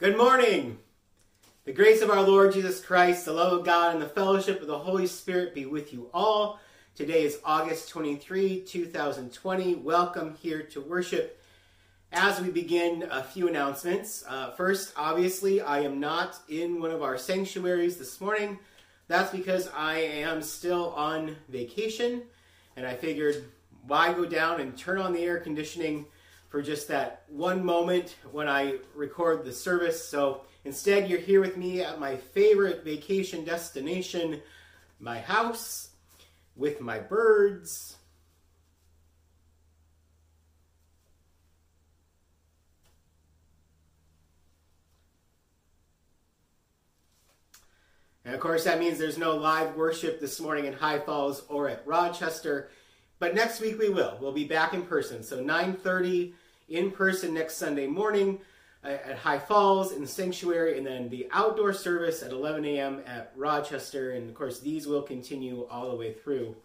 Good morning. The grace of our Lord Jesus Christ, the love of God, and the fellowship of the Holy Spirit be with you all. Today is August 23, 2020. Welcome here to worship. As we begin, a few announcements. Uh, first, obviously, I am not in one of our sanctuaries this morning. That's because I am still on vacation, and I figured why go down and turn on the air conditioning for just that one moment when I record the service. So instead, you're here with me at my favorite vacation destination, my house, with my birds. And of course, that means there's no live worship this morning in High Falls or at Rochester. But next week we will. We'll be back in person. So 9:30 in person next Sunday morning uh, at High Falls in the sanctuary, and then the outdoor service at 11 a.m. at Rochester. And of course, these will continue all the way through.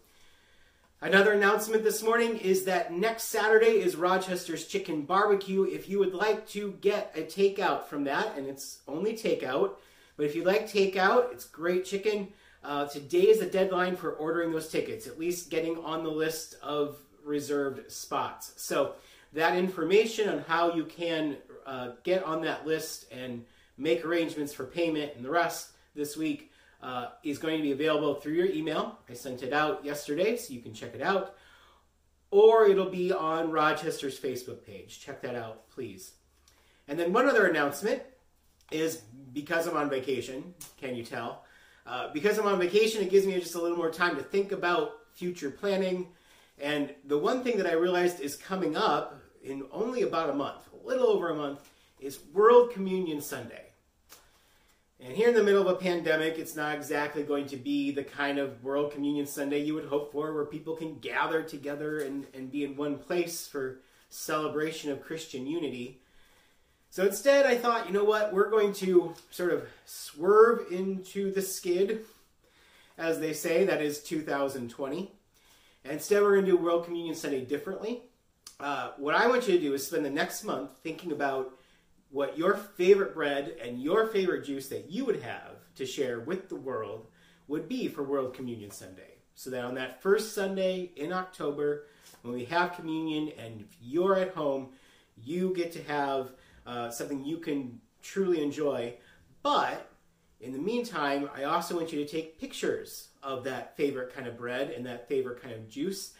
Another announcement this morning is that next Saturday is Rochester's Chicken Barbecue. If you would like to get a takeout from that, and it's only takeout, but if you like takeout, it's great chicken. Uh, today is the deadline for ordering those tickets, at least getting on the list of reserved spots. So that information on how you can uh, get on that list and make arrangements for payment and the rest this week uh, is going to be available through your email. I sent it out yesterday, so you can check it out. Or it'll be on Rochester's Facebook page. Check that out, please. And then one other announcement is because I'm on vacation, can you tell? Uh, because I'm on vacation, it gives me just a little more time to think about future planning. And the one thing that I realized is coming up in only about a month, a little over a month, is World Communion Sunday. And here in the middle of a pandemic, it's not exactly going to be the kind of World Communion Sunday you would hope for, where people can gather together and, and be in one place for celebration of Christian unity. So instead, I thought, you know what, we're going to sort of swerve into the skid, as they say, that is 2020. And instead, we're going to do World Communion Sunday differently. Uh, what I want you to do is spend the next month thinking about what your favorite bread and your favorite juice that you would have to share with the world would be for World Communion Sunday. So that on that first Sunday in October, when we have communion and if you're at home, you get to have uh, something you can truly enjoy. But in the meantime, I also want you to take pictures of that favorite kind of bread and that favorite kind of juice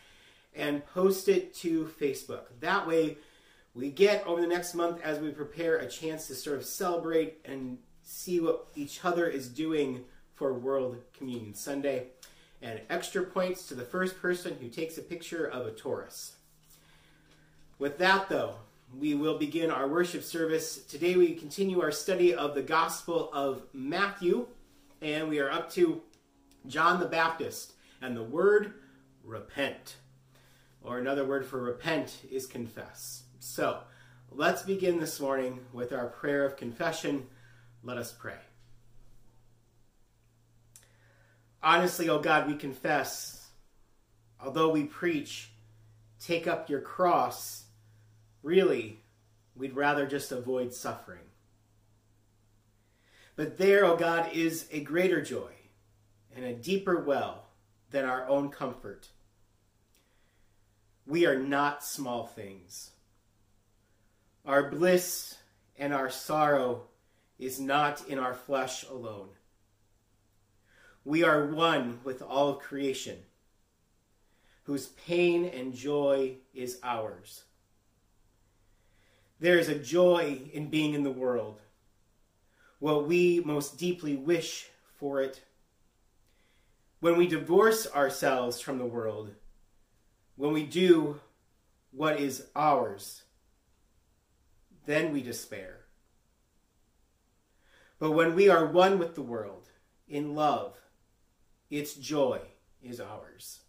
and post it to Facebook. That way, we get over the next month as we prepare a chance to sort of celebrate and see what each other is doing for World Communion Sunday. And extra points to the first person who takes a picture of a torus. With that, though, we will begin our worship service. Today we continue our study of the Gospel of Matthew, and we are up to John the Baptist and the word repent or another word for repent is confess. So let's begin this morning with our prayer of confession. Let us pray. Honestly, O oh God, we confess, although we preach, take up your cross, really, we'd rather just avoid suffering. But there, O oh God, is a greater joy and a deeper well than our own comfort we are not small things. Our bliss and our sorrow is not in our flesh alone. We are one with all of creation, whose pain and joy is ours. There is a joy in being in the world, what we most deeply wish for it. When we divorce ourselves from the world, when we do what is ours, then we despair. But when we are one with the world in love, its joy is ours.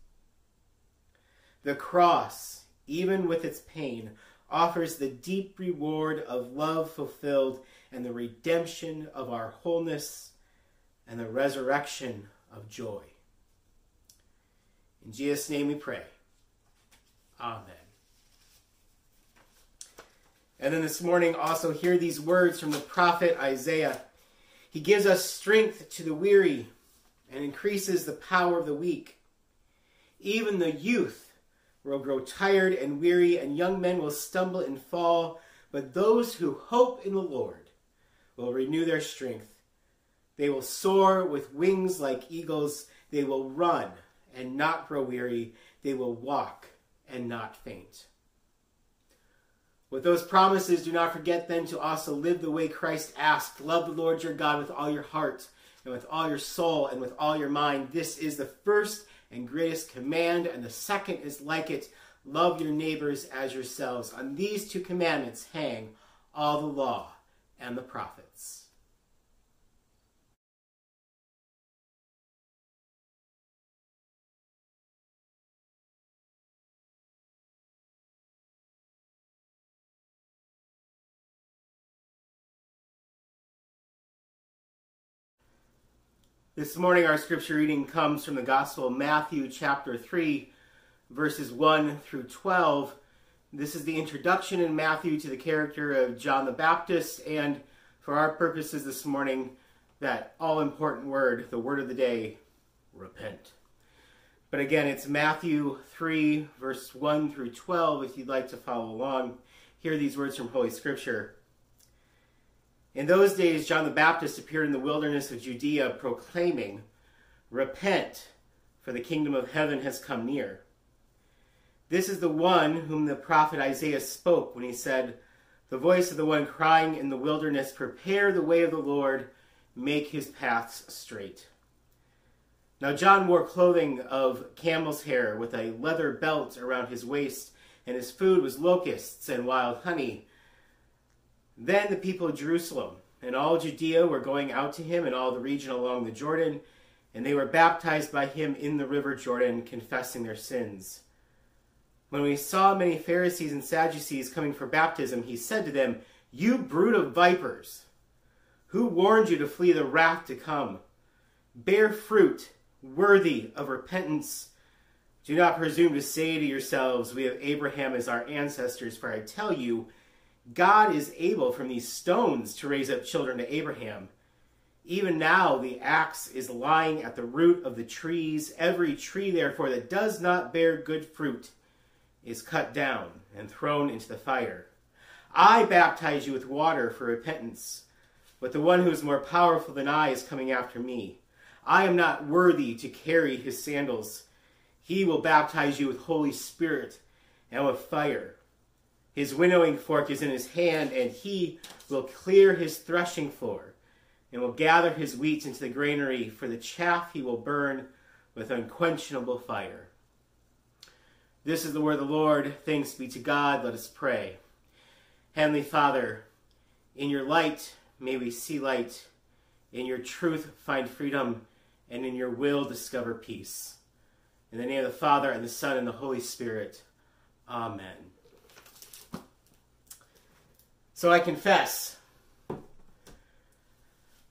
The cross, even with its pain, offers the deep reward of love fulfilled and the redemption of our wholeness and the resurrection of joy. In Jesus' name we pray. Amen. And then this morning, also hear these words from the prophet Isaiah. He gives us strength to the weary and increases the power of the weak. Even the youth will grow tired and weary, and young men will stumble and fall. But those who hope in the Lord will renew their strength. They will soar with wings like eagles. They will run and not grow weary. They will walk and not faint. With those promises, do not forget then to also live the way Christ asked. Love the Lord your God with all your heart and with all your soul and with all your mind. This is the first and greatest command, and the second is like it love your neighbors as yourselves. On these two commandments hang all the law and the prophets. This morning, our scripture reading comes from the Gospel of Matthew, chapter 3, verses 1 through 12. This is the introduction in Matthew to the character of John the Baptist, and for our purposes this morning, that all important word, the word of the day, repent. But again, it's Matthew 3, verse 1 through 12, if you'd like to follow along. Hear these words from Holy Scripture. In those days, John the Baptist appeared in the wilderness of Judea proclaiming, Repent, for the kingdom of heaven has come near. This is the one whom the prophet Isaiah spoke when he said, The voice of the one crying in the wilderness, Prepare the way of the Lord, make his paths straight. Now John wore clothing of camel's hair with a leather belt around his waist, and his food was locusts and wild honey. Then the people of Jerusalem and all Judea were going out to him and all the region along the Jordan, and they were baptized by him in the river Jordan, confessing their sins. When we saw many Pharisees and Sadducees coming for baptism, he said to them, You brood of vipers, who warned you to flee the wrath to come? Bear fruit worthy of repentance. Do not presume to say to yourselves, We have Abraham as our ancestors, for I tell you, God is able from these stones to raise up children to Abraham. Even now the axe is lying at the root of the trees. Every tree, therefore, that does not bear good fruit is cut down and thrown into the fire. I baptize you with water for repentance, but the one who is more powerful than I is coming after me. I am not worthy to carry his sandals. He will baptize you with Holy Spirit and with fire. His winnowing fork is in his hand, and he will clear his threshing floor, and will gather his wheat into the granary, for the chaff he will burn with unquenchable fire. This is the word of the Lord. Thanks be to God. Let us pray. Heavenly Father, in your light may we see light, in your truth find freedom, and in your will discover peace. In the name of the Father, and the Son, and the Holy Spirit. Amen. So I confess.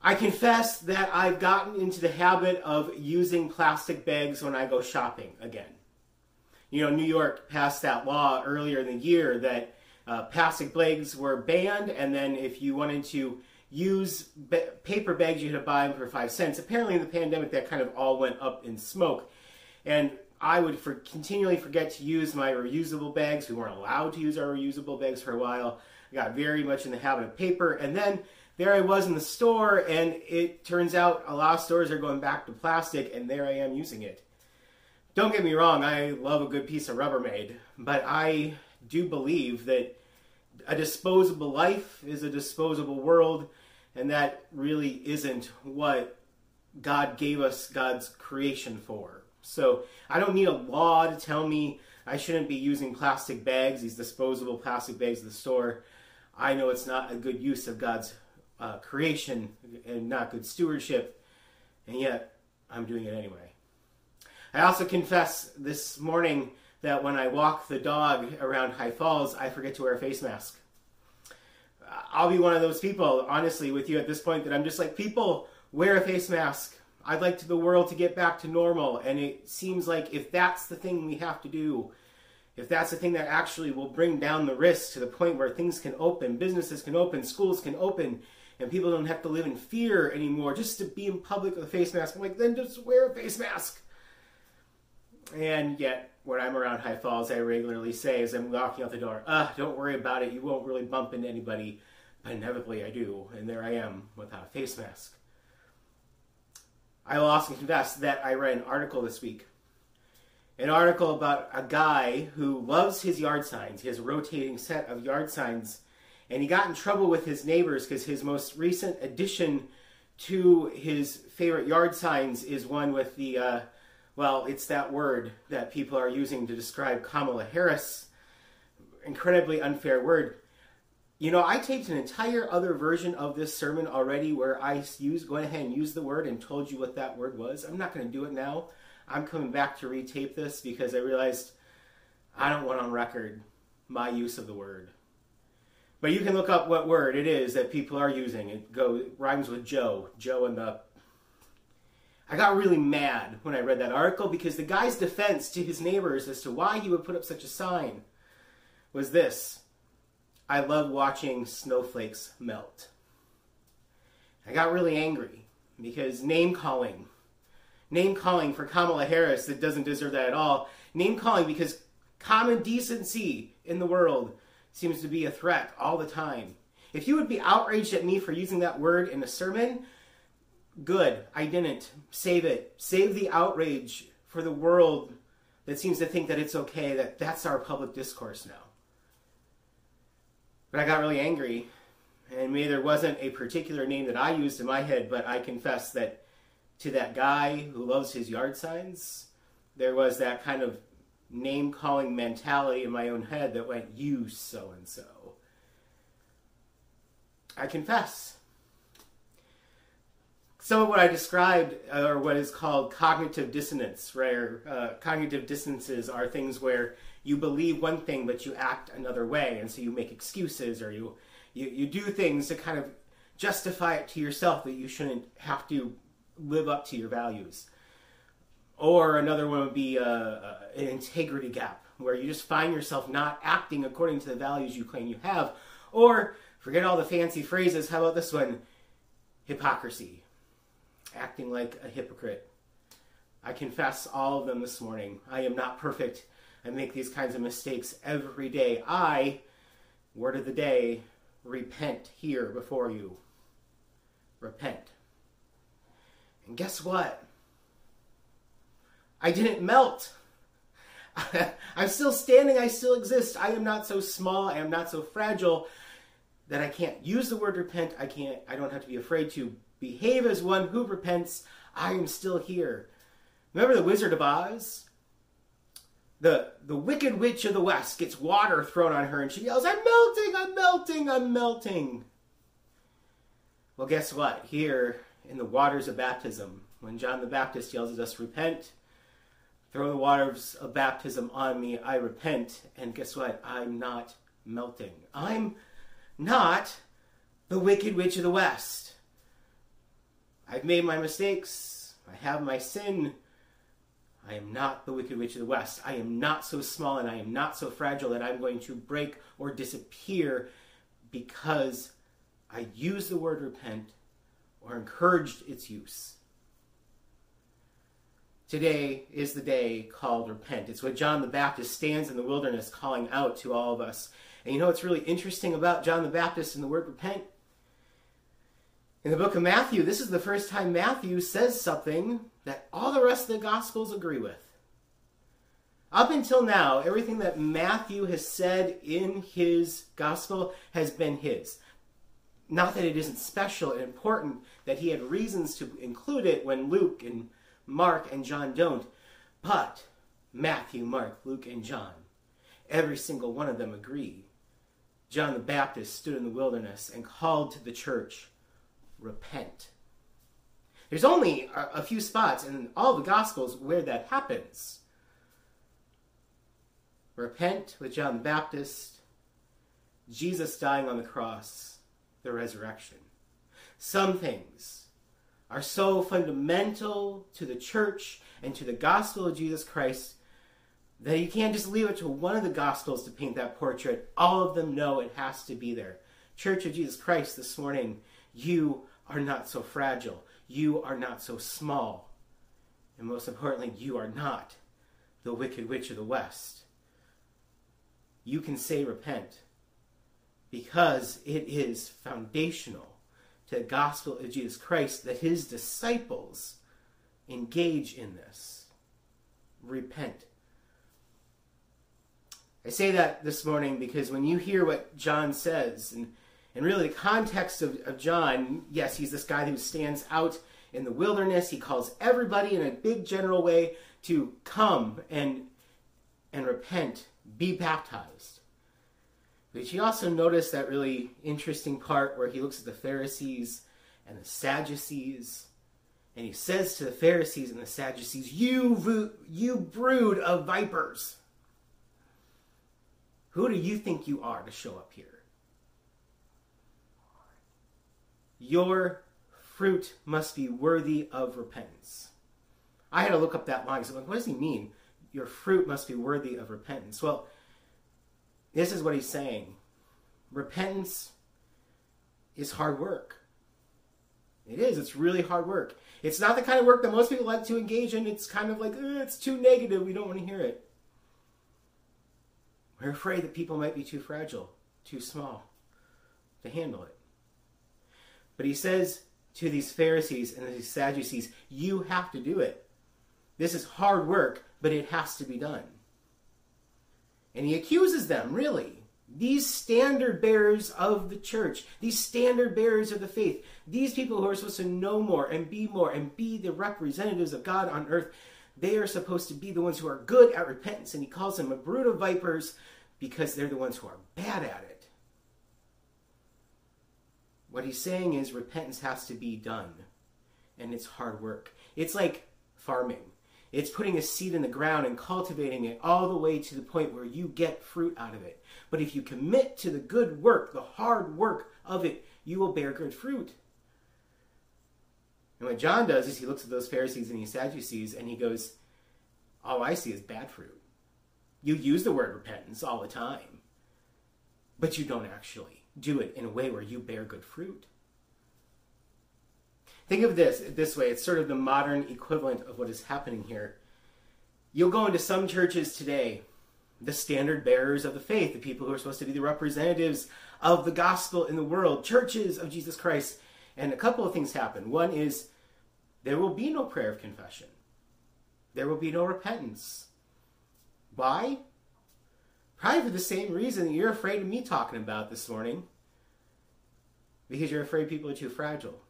I confess that I've gotten into the habit of using plastic bags when I go shopping again. You know, New York passed that law earlier in the year that uh, plastic bags were banned, and then if you wanted to use paper bags, you had to buy them for five cents. Apparently, in the pandemic, that kind of all went up in smoke. And I would for, continually forget to use my reusable bags. We weren't allowed to use our reusable bags for a while. I got very much in the habit of paper. And then there I was in the store, and it turns out a lot of stores are going back to plastic, and there I am using it. Don't get me wrong, I love a good piece of Rubbermaid, but I do believe that a disposable life is a disposable world, and that really isn't what God gave us God's creation for. So I don't need a law to tell me I shouldn't be using plastic bags, these disposable plastic bags at the store. I know it's not a good use of God's uh, creation and not good stewardship, and yet I'm doing it anyway. I also confess this morning that when I walk the dog around High Falls, I forget to wear a face mask. I'll be one of those people, honestly, with you at this point, that I'm just like, people, wear a face mask. I'd like the world to get back to normal, and it seems like if that's the thing we have to do, if that's the thing that actually will bring down the risk to the point where things can open, businesses can open, schools can open, and people don't have to live in fear anymore just to be in public with a face mask, I'm like, then just wear a face mask. And yet, when I'm around High Falls, I regularly say as I'm walking out the door, ah, don't worry about it. You won't really bump into anybody. But inevitably I do, and there I am without a face mask. I will also confess that I read an article this week. An article about a guy who loves his yard signs. He has a rotating set of yard signs. And he got in trouble with his neighbors because his most recent addition to his favorite yard signs is one with the, uh, well, it's that word that people are using to describe Kamala Harris. Incredibly unfair word. You know, I taped an entire other version of this sermon already where I used, went ahead and used the word and told you what that word was. I'm not going to do it now. I'm coming back to retape this because I realized I don't want on record my use of the word. But you can look up what word it is that people are using. It go rhymes with Joe. Joe and the I got really mad when I read that article because the guy's defense to his neighbors as to why he would put up such a sign was this I love watching snowflakes melt. I got really angry because name calling, name calling for Kamala Harris that doesn't deserve that at all, name calling because common decency in the world seems to be a threat all the time. If you would be outraged at me for using that word in a sermon, good, I didn't. Save it. Save the outrage for the world that seems to think that it's okay, that that's our public discourse now. But I got really angry, and maybe there wasn't a particular name that I used in my head, but I confess that to that guy who loves his yard signs, there was that kind of name calling mentality in my own head that went, You so and so. I confess. Some of what I described are what is called cognitive dissonance, where uh, cognitive dissonances are things where you believe one thing but you act another way and so you make excuses or you you, you do things to kind of justify it to yourself that you shouldn't have to live up to your values. Or another one would be uh, uh, an integrity gap where you just find yourself not acting according to the values you claim you have. Or forget all the fancy phrases how about this one? Hypocrisy. Acting like a hypocrite. I confess all of them this morning. I am not perfect. I make these kinds of mistakes every day. I, word of the day, repent here before you. Repent. And guess what? I didn't melt. I'm still standing. I still exist. I am not so small. I am not so fragile that I can't use the word repent. I can't, I don't have to be afraid to behave as one who repents. I am still here. Remember the Wizard of Oz? the the wicked witch of the west gets water thrown on her and she yells i'm melting i'm melting i'm melting well guess what here in the waters of baptism. When john the baptist yells at us repent throw the waters of baptism on me i repent. And guess what? I'm not melting. I'm not the wicked witch of the west. I've made my mistakes. I have my sin. I am not the Wicked Witch of the West. I am not so small and I am not so fragile that I'm going to break or disappear because I use the word repent or encouraged its use. Today is the day called repent. It's what John the Baptist stands in the wilderness calling out to all of us. And you know what's really interesting about John the Baptist and the word repent? In the book of Matthew, this is the first time Matthew says something that all the rest of the Gospels agree with. Up until now, everything that Matthew has said in his Gospel has been his. Not that it isn't special and important that he had reasons to include it when Luke and Mark and John don't, but Matthew, Mark, Luke, and John, every single one of them agree. John the Baptist stood in the wilderness and called to the church repent. There's only a, few spots in all the Gospels where that happens. Repent with John the Baptist, Jesus dying on the cross, the resurrection. Some things are so fundamental to the church and to the gospel of Jesus Christ that you can't just leave it to one of the Gospels to paint that portrait. All of them know it has to be there. Church of Jesus Christ, this morning, you are not so fragile. You are not so small. And most importantly, you are not the wicked witch of the West. You can say repent because it is foundational to the gospel of Jesus Christ that his disciples engage in this. Repent. I say that this morning because when you hear what John says, and, and really the context of, of John, yes, he's this guy who stands out in the wilderness. He calls everybody in a big general way to come and, and repent, be baptized. But you also notice that really interesting part where he looks at the Pharisees and the Sadducees, and he says to the Pharisees and the Sadducees, You, you brood of vipers. Who do you think you are to show up here? Your fruit must be worthy of repentance. I had to look up that line. So, I'm like, what does he mean? Your fruit must be worthy of repentance. Well, this is what he's saying. Repentance is hard work. It is. It's really hard work. It's not the kind of work that most people like to engage in. It's kind of like, eh, it's too negative. We don't want to hear it. We're afraid that people might be too fragile, too small to handle it. But he says to these Pharisees and these Sadducees, you have to do it. This is hard work, but it has to be done. And he accuses them, really. These standard bearers of the church, these standard bearers of the faith, these people who are supposed to know more and be more and be the representatives of God on earth, they are supposed to be the ones who are good at repentance, and he calls them a brood of vipers because they're the ones who are bad at it. What he's saying is repentance has to be done, and it's hard work. It's like farming. It's putting a seed in the ground and cultivating it all the way to the point where you get fruit out of it. But if you commit to the good work, the hard work of it, you will bear good fruit. And what John does is he looks at those Pharisees and he Sadducees and he goes, All I see is bad fruit. You use the word repentance all the time, but you don't actually do it in a way where you bear good fruit. Think of this this way it's sort of the modern equivalent of what is happening here. You'll go into some churches today, the standard bearers of the faith, the people who are supposed to be the representatives of the gospel in the world, churches of Jesus Christ, and a couple of things happen. One is there will be no prayer of confession, there will be no repentance. Why? Probably for the same reason that you're afraid of me talking about this morning. Because you're afraid people are too fragile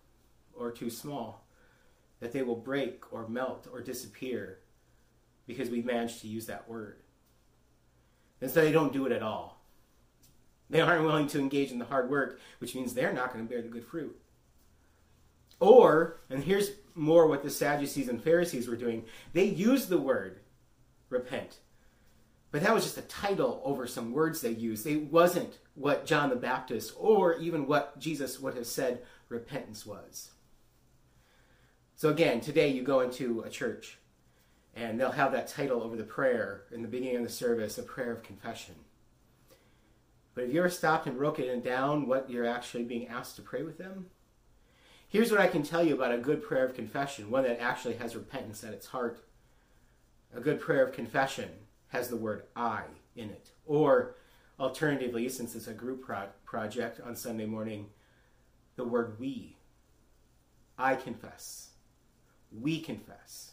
or too small, that they will break or melt or disappear because we managed to use that word. And so they don't do it at all. They aren't willing to engage in the hard work, which means they're not going to bear the good fruit. Or, and here's more what the Sadducees and Pharisees were doing, they used the word repent. But that was just a title over some words they used. It wasn't what John the Baptist or even what Jesus would have said repentance was. So again, today you go into a church and they'll have that title over the prayer in the beginning of the service, a prayer of confession. But have you ever stopped and broken it down what you're actually being asked to pray with them? Here's what I can tell you about a good prayer of confession, one that actually has repentance at its heart. A good prayer of confession has the word I in it. Or alternatively, since it's a group pro- project on Sunday morning, the word we. I confess we confess.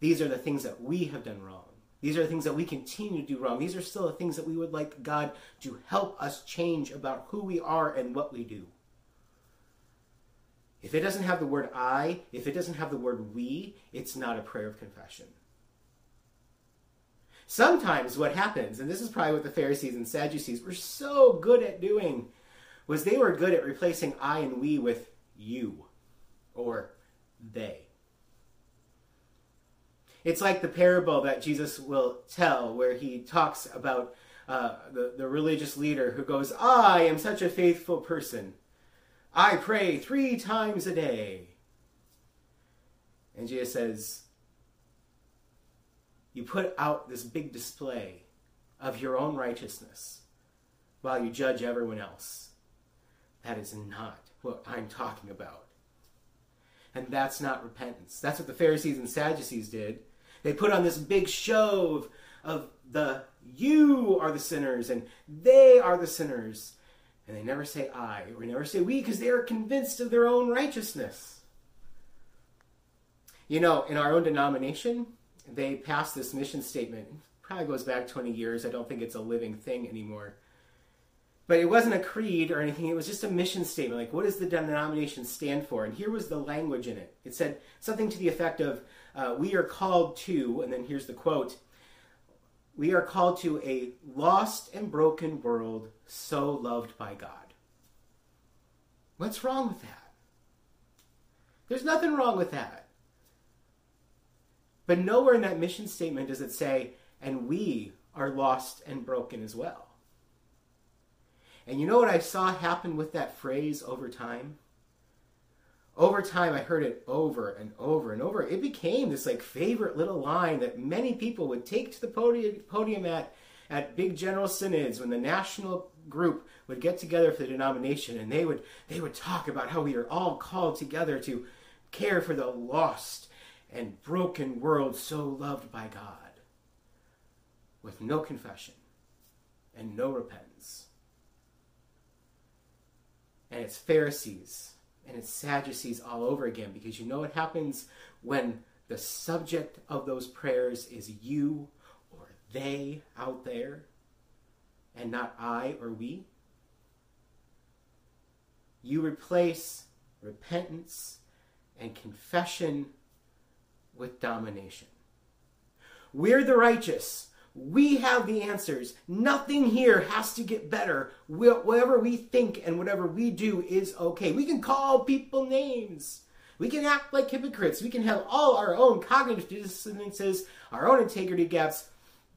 These are the things that we have done wrong. These are the things that we continue to do wrong. These are still the things that we would like God to help us change about who we are and what we do. If it doesn't have the word I, if it doesn't have the word we, it's not a prayer of confession. Sometimes what happens, and this is probably what the Pharisees and Sadducees were so good at doing, was they were good at replacing I and we with you or they. It's like the parable that Jesus will tell, where he talks about uh, the, the religious leader who goes, I am such a faithful person. I pray three times a day. And Jesus says, you put out this big display of your own righteousness while you judge everyone else. That is not what I'm talking about. And that's not repentance. That's what the Pharisees and Sadducees did. They put on this big show of, of the you are the sinners and they are the sinners. And they never say I or never say we because they are convinced of their own righteousness. You know, in our own denomination, they passed this mission statement. It probably goes back 20 years. I don't think it's a living thing anymore. But it wasn't a creed or anything. It was just a mission statement. Like, what does the denomination stand for? And here was the language in it. It said something to the effect of, uh, We are called to, and then here's the quote We are called to a lost and broken world so loved by God. What's wrong with that? There's nothing wrong with that. But nowhere in that mission statement does it say, and we are lost and broken as well. And you know what I saw happen with that phrase over time? Over time, I heard it over and over and over. It became this like favorite little line that many people would take to the podium, podium at, at big general synods when the national group would get together for the denomination and they would they would talk about how we are all called together to care for the lost and broken world so loved by God with no confession and no repentance. And it's Pharisees and it's Sadducees all over again because you know what happens when the subject of those prayers is you or they out there and not I or we? You replace repentance and confession with domination. We're the righteous. We have the answers. Nothing here has to get better. Whatever we think and whatever we do is okay. We can call people names. We can act like hypocrites. We can have all our own cognitive dissonances, our own integrity gaps.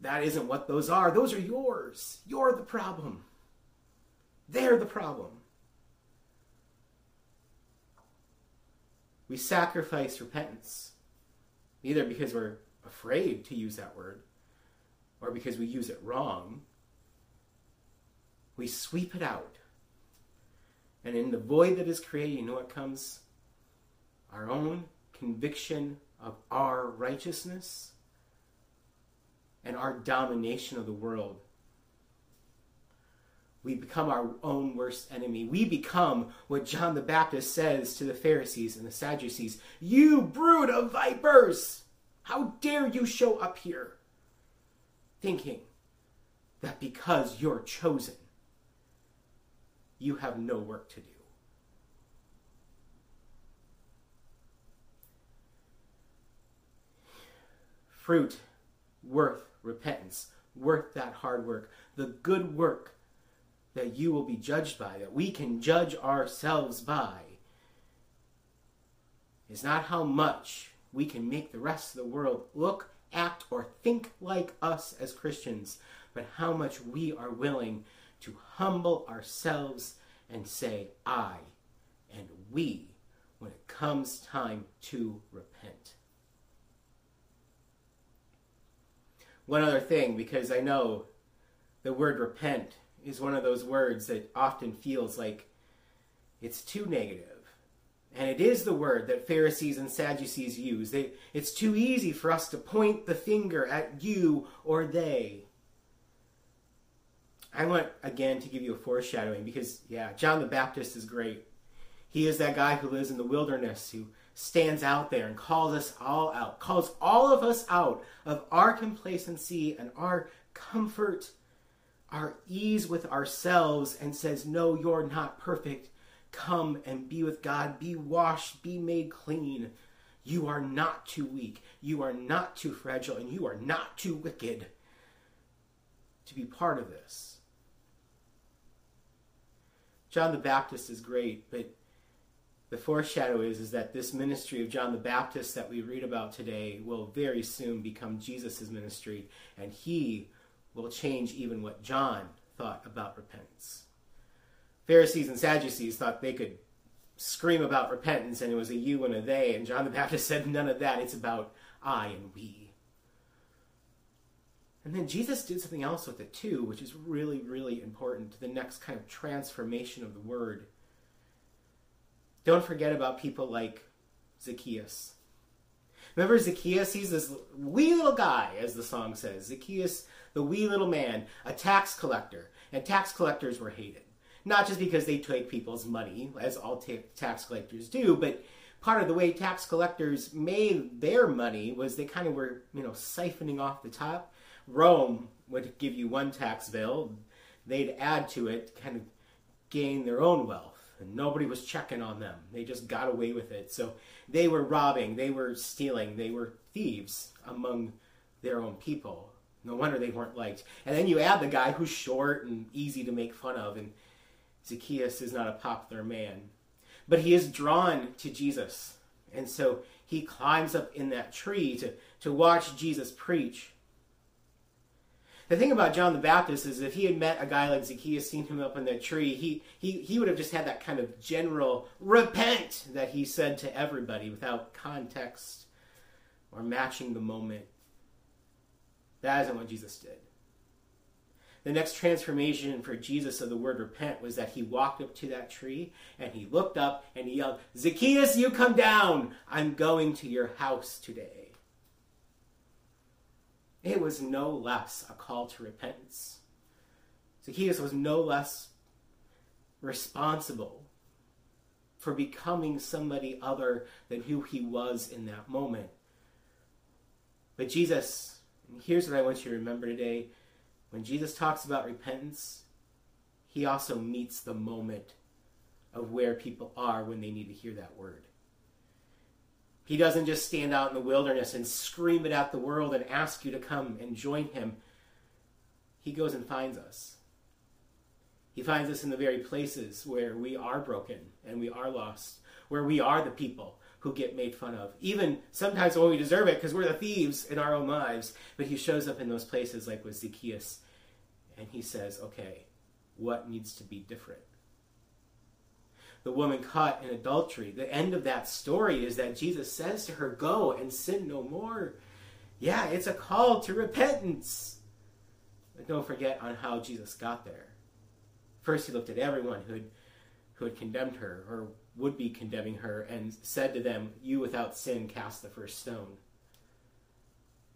That isn't what those are. Those are yours. You're the problem. They're the problem. We sacrifice repentance either because we're afraid to use that word or because we use it wrong. We sweep it out. And in the void that is created, you know what comes? Our own conviction of our righteousness and our domination of the world. We become our own worst enemy. We become what John the Baptist says to the Pharisees and the Sadducees You brood of vipers! How dare you show up here thinking that because you're chosen, you have no work to do? Fruit worth repentance, worth that hard work, the good work that you will be judged by, that we can judge ourselves by, is not how much we can make the rest of the world look, act, or think like us as Christians, but how much we are willing to humble ourselves and say, I and we, when it comes time to repent. One other thing, because I know the word repent is one of those words that often feels like it's too negative. And it is the word that Pharisees and Sadducees use. They, it's too easy for us to point the finger at you or they. I want, again, to give you a foreshadowing because, yeah, John the Baptist is great. He is that guy who lives in the wilderness, who stands out there and calls us all out, calls all of us out of our complacency and our comfort our ease with ourselves and says, No, you're not perfect. Come and be with God. Be washed. Be made clean. You are not too weak. You are not too fragile. And you are not too wicked to be part of this. John the Baptist is great, but the foreshadow is, is that this ministry of John the Baptist that we read about today will very soon become Jesus' ministry, and he will change even what John thought about repentance. Pharisees and Sadducees thought they could scream about repentance and it was a you and a they, and John the Baptist said, None of that. It's about I and we. And then Jesus did something else with it too, which is really, really important to the next kind of transformation of the word. Don't forget about people like Zacchaeus. Remember Zacchaeus? He's this wee little guy, as the song says. Zacchaeus, the wee little man, a tax collector. And tax collectors were hated. Not just because they take people's money, as all ta- tax collectors do, but part of the way tax collectors made their money was they kind of were, you know, siphoning off the top. Rome would give you one tax bill, they'd add to it, kind of gain their own wealth and nobody was checking on them. They just got away with it. So they were robbing, they were stealing, they were thieves among their own people. No wonder they weren't liked. And then you add the guy who's short and easy to make fun of, and Zacchaeus is not a popular man. But he is drawn to Jesus. And so he climbs up in that tree to, to watch Jesus preach. The thing about John the Baptist is if he had met a guy like Zacchaeus, seen him up in that tree, he, he, he would have just had that kind of general repent that he said to everybody without context or matching the moment. That isn't what Jesus did. The next transformation for Jesus of the word repent was that he walked up to that tree and he looked up and he yelled, Zacchaeus, you come down. I'm going to your house today. It was no less a call to repentance. Zacchaeus was no less responsible for becoming somebody other than who he was in that moment. But Jesus, here's what I want you to remember today when Jesus talks about repentance, he also meets the moment of where people are when they need to hear that word. He doesn't just stand out in the wilderness and scream it at the world and ask you to come and join him. He goes and finds us. He finds us in the very places where we are broken and we are lost, where we are the people who get made fun of. Even sometimes when we deserve it because we're the thieves in our own lives. But he shows up in those places like with Zacchaeus and he says, okay, what needs to be different? the woman caught in adultery. The end of that story is that Jesus says to her, Go and sin no more. Yeah, it's a call to repentance. But don't forget on how Jesus got there. First, he looked at everyone who had, who had condemned her or would be condemning her and said to them, You without sin cast the first stone.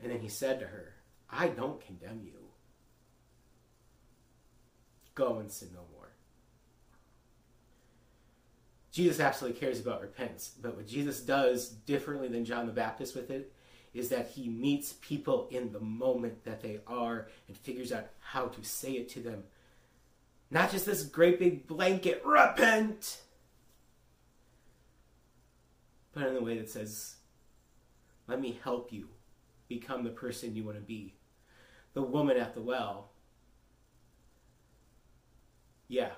And then he said to her, I don't condemn you. Go and sin no more. Jesus absolutely cares about repentance. But what Jesus does differently than John the Baptist with it is that he meets people in the moment that they are and figures out how to say it to them. Not just this great big blanket, repent, but in a way that says, let me help you become the person you want to be. The woman at the well. Yeah,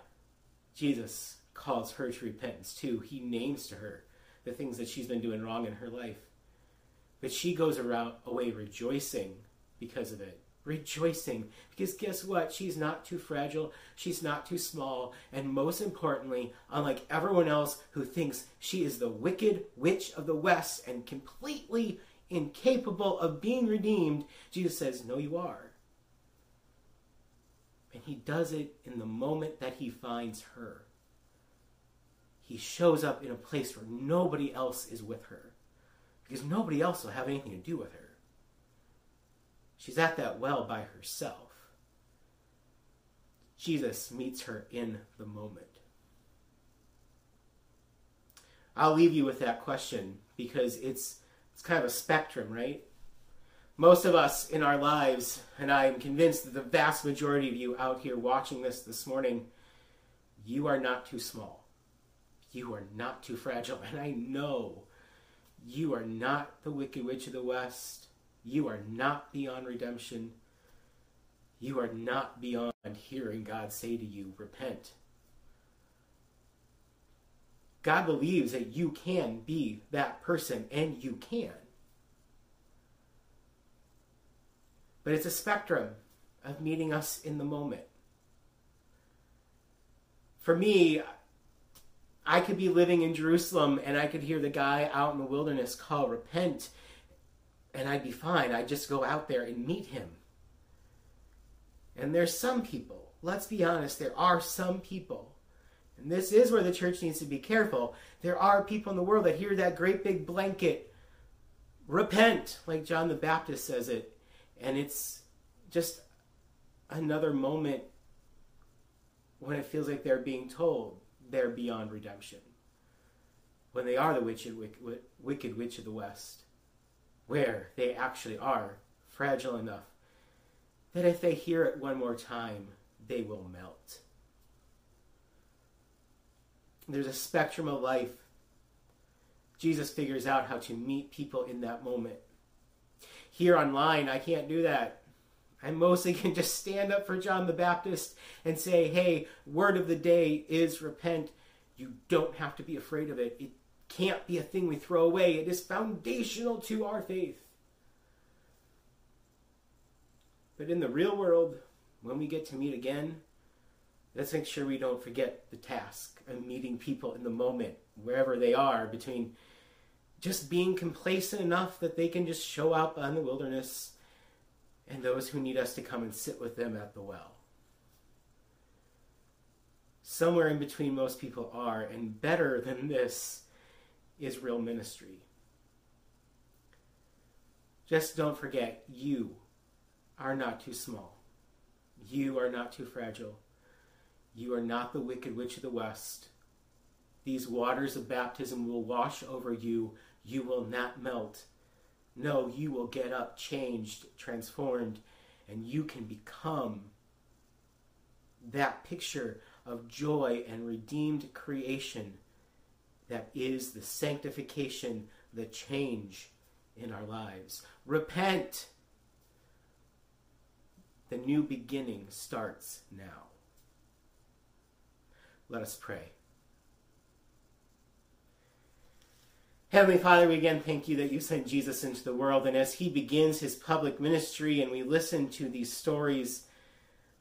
Jesus calls her to repentance too. He names to her the things that she's been doing wrong in her life. But she goes around away rejoicing because of it. Rejoicing. Because guess what? She's not too fragile. She's not too small. And most importantly, unlike everyone else who thinks she is the wicked witch of the West and completely incapable of being redeemed, Jesus says, No, you are. And he does it in the moment that he finds her he shows up in a place where nobody else is with her because nobody else will have anything to do with her. She's at that well by herself. Jesus meets her in the moment. I'll leave you with that question because it's it's kind of a spectrum, right? Most of us in our lives, and I am convinced that the vast majority of you out here watching this this morning, you are not too small. You are not too fragile. And I know you are not the Wicked Witch of the West. You are not beyond redemption. You are not beyond hearing God say to you, Repent. God believes that you can be that person, and you can. But it's a spectrum of meeting us in the moment. For me, I could be living in Jerusalem and I could hear the guy out in the wilderness call, repent, and I'd be fine. I'd just go out there and meet him. And there's some people, let's be honest, there are some people, and this is where the church needs to be careful. There are people in the world that hear that great big blanket, repent, like John the Baptist says it, and it's just another moment when it feels like they're being told they're beyond redemption. When they are the wicked, wicked witch of the West, where they actually are fragile enough that if they hear it one more time, they will melt. There's a spectrum of life. Jesus figures out how to meet people in that moment. Here online, I can't do that. I mostly can just stand up for John the Baptist and say, hey, word of the day is repent. You don't have to be afraid of it. It can't be a thing we throw away, it is foundational to our faith. But in the real world, when we get to meet again, let's make sure we don't forget the task of meeting people in the moment, wherever they are, between just being complacent enough that they can just show up on the wilderness and those who need us to come and sit with them at the well. Somewhere in between most people are, and better than this is real ministry. Just don't forget, you are not too small. You are not too fragile. You are not the wicked witch of the West. These waters of baptism will wash over you. You will not melt. No, you will get up, changed, transformed, and you can become that picture of joy and redeemed creation that is the sanctification, the change in our lives. Repent. The new beginning starts now. Let us pray. Heavenly Father, we again thank you that you sent Jesus into the world, and as he begins his public ministry and we listen to these stories,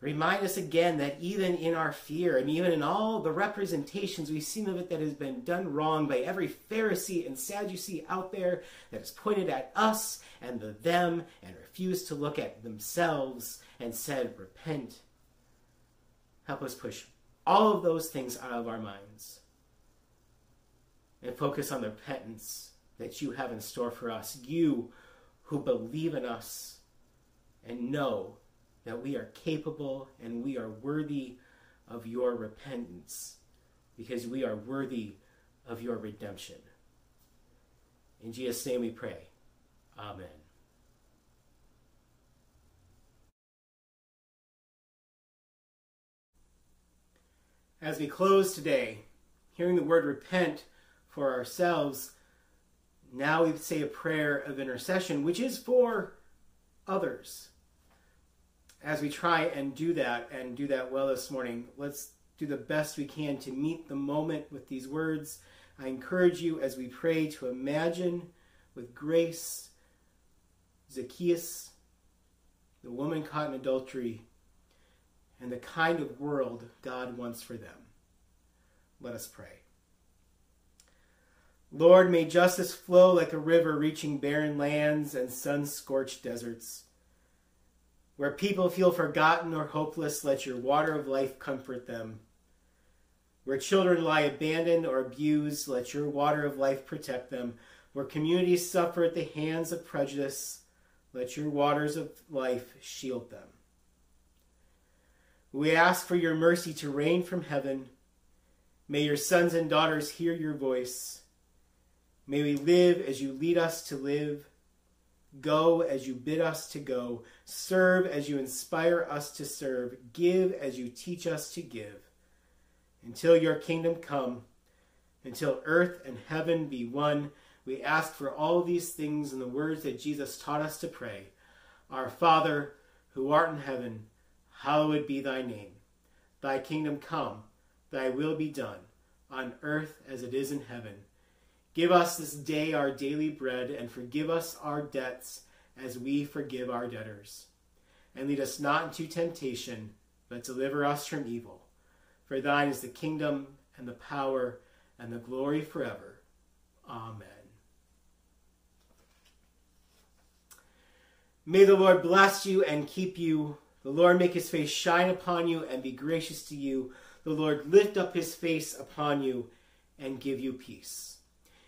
remind us again that even in our fear and even in all the representations we've seen of it that has been done wrong by every Pharisee and Sadducee out there that has pointed at us and the them and refused to look at themselves and said, Repent. Help us push all of those things out of our minds and focus on the repentance that you have in store for us. You who believe in us and know that we are capable and we are worthy of your repentance because we are worthy of your redemption. In Jesus' name we pray. Amen. As we close today, hearing the word repent for ourselves, now we say a prayer of intercession, which is for others. As we try and do that and do that well this morning, let's do the best we can to meet the moment with these words. I encourage you as we pray to imagine with grace Zacchaeus, the woman caught in adultery, and the kind of world God wants for them. Let us pray. Lord, may justice flow like a river reaching barren lands and sun scorched deserts. Where people feel forgotten or hopeless, let your water of life comfort them. Where children lie abandoned or abused, let your water of life protect them. Where communities suffer at the hands of prejudice, let your waters of life shield them. We ask for your mercy to rain from heaven. May your sons and daughters hear your voice. May we live as you lead us to live, go as you bid us to go, serve as you inspire us to serve, give as you teach us to give. Until your kingdom come, until earth and heaven be one, we ask for all these things in the words that Jesus taught us to pray. Our Father, who art in heaven, hallowed be thy name. Thy kingdom come, thy will be done, on earth as it is in heaven. Give us this day our daily bread, and forgive us our debts as we forgive our debtors. And lead us not into temptation, but deliver us from evil. For thine is the kingdom, and the power, and the glory forever. Amen. May the Lord bless you and keep you. The Lord make his face shine upon you and be gracious to you. The Lord lift up his face upon you and give you peace.